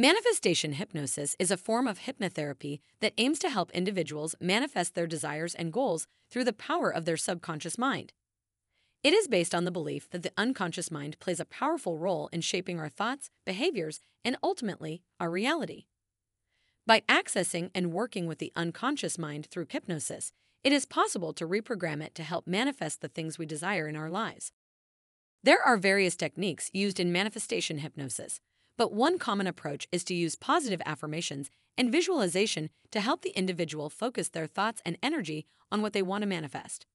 Manifestation hypnosis is a form of hypnotherapy that aims to help individuals manifest their desires and goals through the power of their subconscious mind. It is based on the belief that the unconscious mind plays a powerful role in shaping our thoughts, behaviors, and ultimately, our reality. By accessing and working with the unconscious mind through hypnosis, it is possible to reprogram it to help manifest the things we desire in our lives. There are various techniques used in manifestation hypnosis, but one common approach is to use positive affirmations and visualization to help the individual focus their thoughts and energy on what they want to manifest.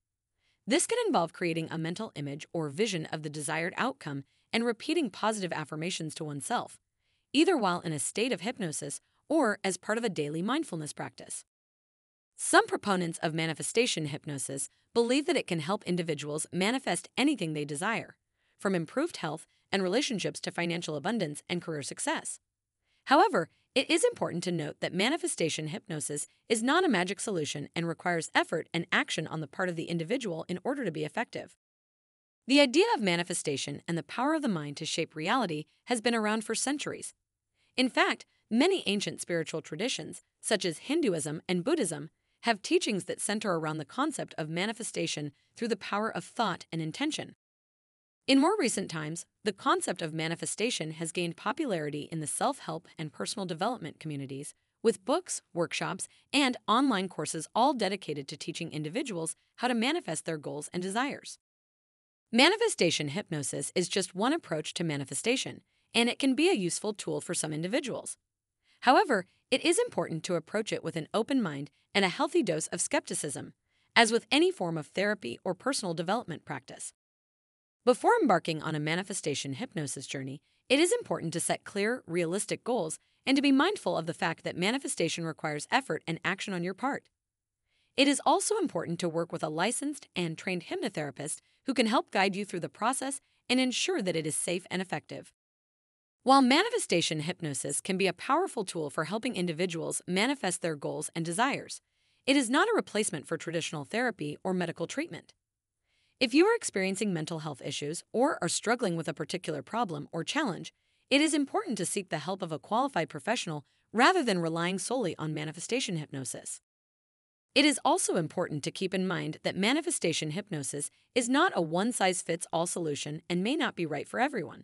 This can involve creating a mental image or vision of the desired outcome and repeating positive affirmations to oneself, either while in a state of hypnosis or as part of a daily mindfulness practice. Some proponents of manifestation hypnosis believe that it can help individuals manifest anything they desire, from improved health and relationships to financial abundance and career success. However, it is important to note that manifestation hypnosis is not a magic solution and requires effort and action on the part of the individual in order to be effective. The idea of manifestation and the power of the mind to shape reality has been around for centuries. In fact, many ancient spiritual traditions, such as Hinduism and Buddhism, have teachings that center around the concept of manifestation through the power of thought and intention. In more recent times, the concept of manifestation has gained popularity in the self help and personal development communities, with books, workshops, and online courses all dedicated to teaching individuals how to manifest their goals and desires. Manifestation hypnosis is just one approach to manifestation, and it can be a useful tool for some individuals. However, it is important to approach it with an open mind and a healthy dose of skepticism, as with any form of therapy or personal development practice. Before embarking on a manifestation hypnosis journey, it is important to set clear, realistic goals and to be mindful of the fact that manifestation requires effort and action on your part. It is also important to work with a licensed and trained hypnotherapist who can help guide you through the process and ensure that it is safe and effective. While manifestation hypnosis can be a powerful tool for helping individuals manifest their goals and desires, it is not a replacement for traditional therapy or medical treatment. If you are experiencing mental health issues or are struggling with a particular problem or challenge, it is important to seek the help of a qualified professional rather than relying solely on manifestation hypnosis. It is also important to keep in mind that manifestation hypnosis is not a one size fits all solution and may not be right for everyone.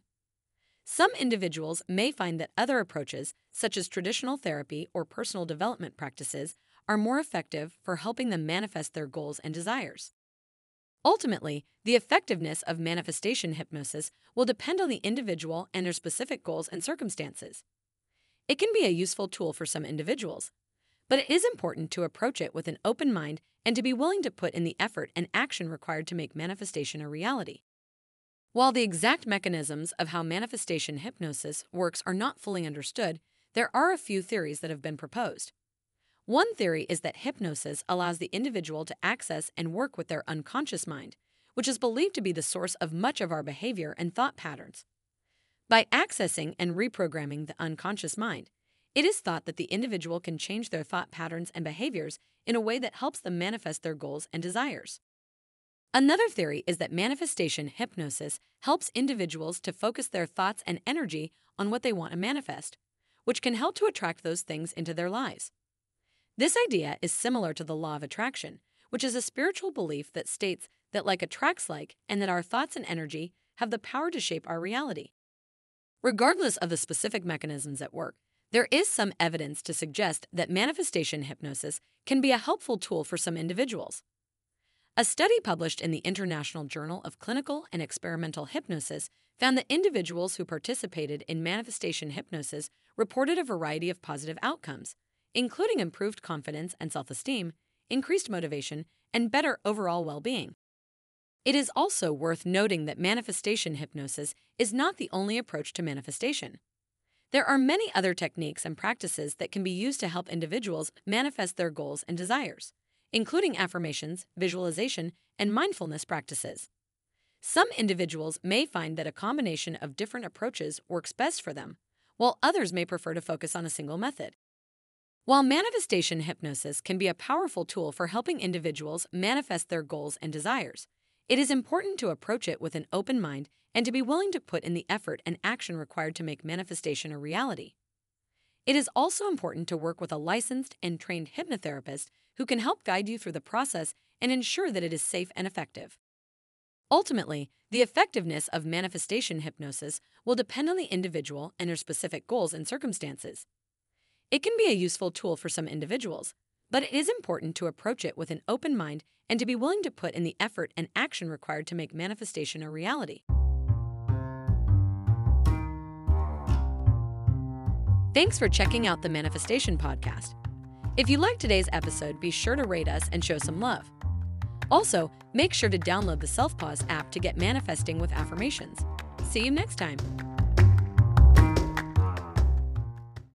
Some individuals may find that other approaches, such as traditional therapy or personal development practices, are more effective for helping them manifest their goals and desires. Ultimately, the effectiveness of manifestation hypnosis will depend on the individual and their specific goals and circumstances. It can be a useful tool for some individuals, but it is important to approach it with an open mind and to be willing to put in the effort and action required to make manifestation a reality. While the exact mechanisms of how manifestation hypnosis works are not fully understood, there are a few theories that have been proposed. One theory is that hypnosis allows the individual to access and work with their unconscious mind, which is believed to be the source of much of our behavior and thought patterns. By accessing and reprogramming the unconscious mind, it is thought that the individual can change their thought patterns and behaviors in a way that helps them manifest their goals and desires. Another theory is that manifestation hypnosis helps individuals to focus their thoughts and energy on what they want to manifest, which can help to attract those things into their lives. This idea is similar to the law of attraction, which is a spiritual belief that states that like attracts like and that our thoughts and energy have the power to shape our reality. Regardless of the specific mechanisms at work, there is some evidence to suggest that manifestation hypnosis can be a helpful tool for some individuals. A study published in the International Journal of Clinical and Experimental Hypnosis found that individuals who participated in manifestation hypnosis reported a variety of positive outcomes, including improved confidence and self esteem, increased motivation, and better overall well being. It is also worth noting that manifestation hypnosis is not the only approach to manifestation. There are many other techniques and practices that can be used to help individuals manifest their goals and desires, including affirmations, visualization, and mindfulness practices. Some individuals may find that a combination of different approaches works best for them, while others may prefer to focus on a single method. While manifestation hypnosis can be a powerful tool for helping individuals manifest their goals and desires, it is important to approach it with an open mind and to be willing to put in the effort and action required to make manifestation a reality. It is also important to work with a licensed and trained hypnotherapist who can help guide you through the process and ensure that it is safe and effective. Ultimately, the effectiveness of manifestation hypnosis will depend on the individual and their specific goals and circumstances. It can be a useful tool for some individuals, but it is important to approach it with an open mind and to be willing to put in the effort and action required to make manifestation a reality. Thanks for checking out the Manifestation Podcast. If you liked today's episode, be sure to rate us and show some love. Also, make sure to download the Self Pause app to get manifesting with affirmations. See you next time.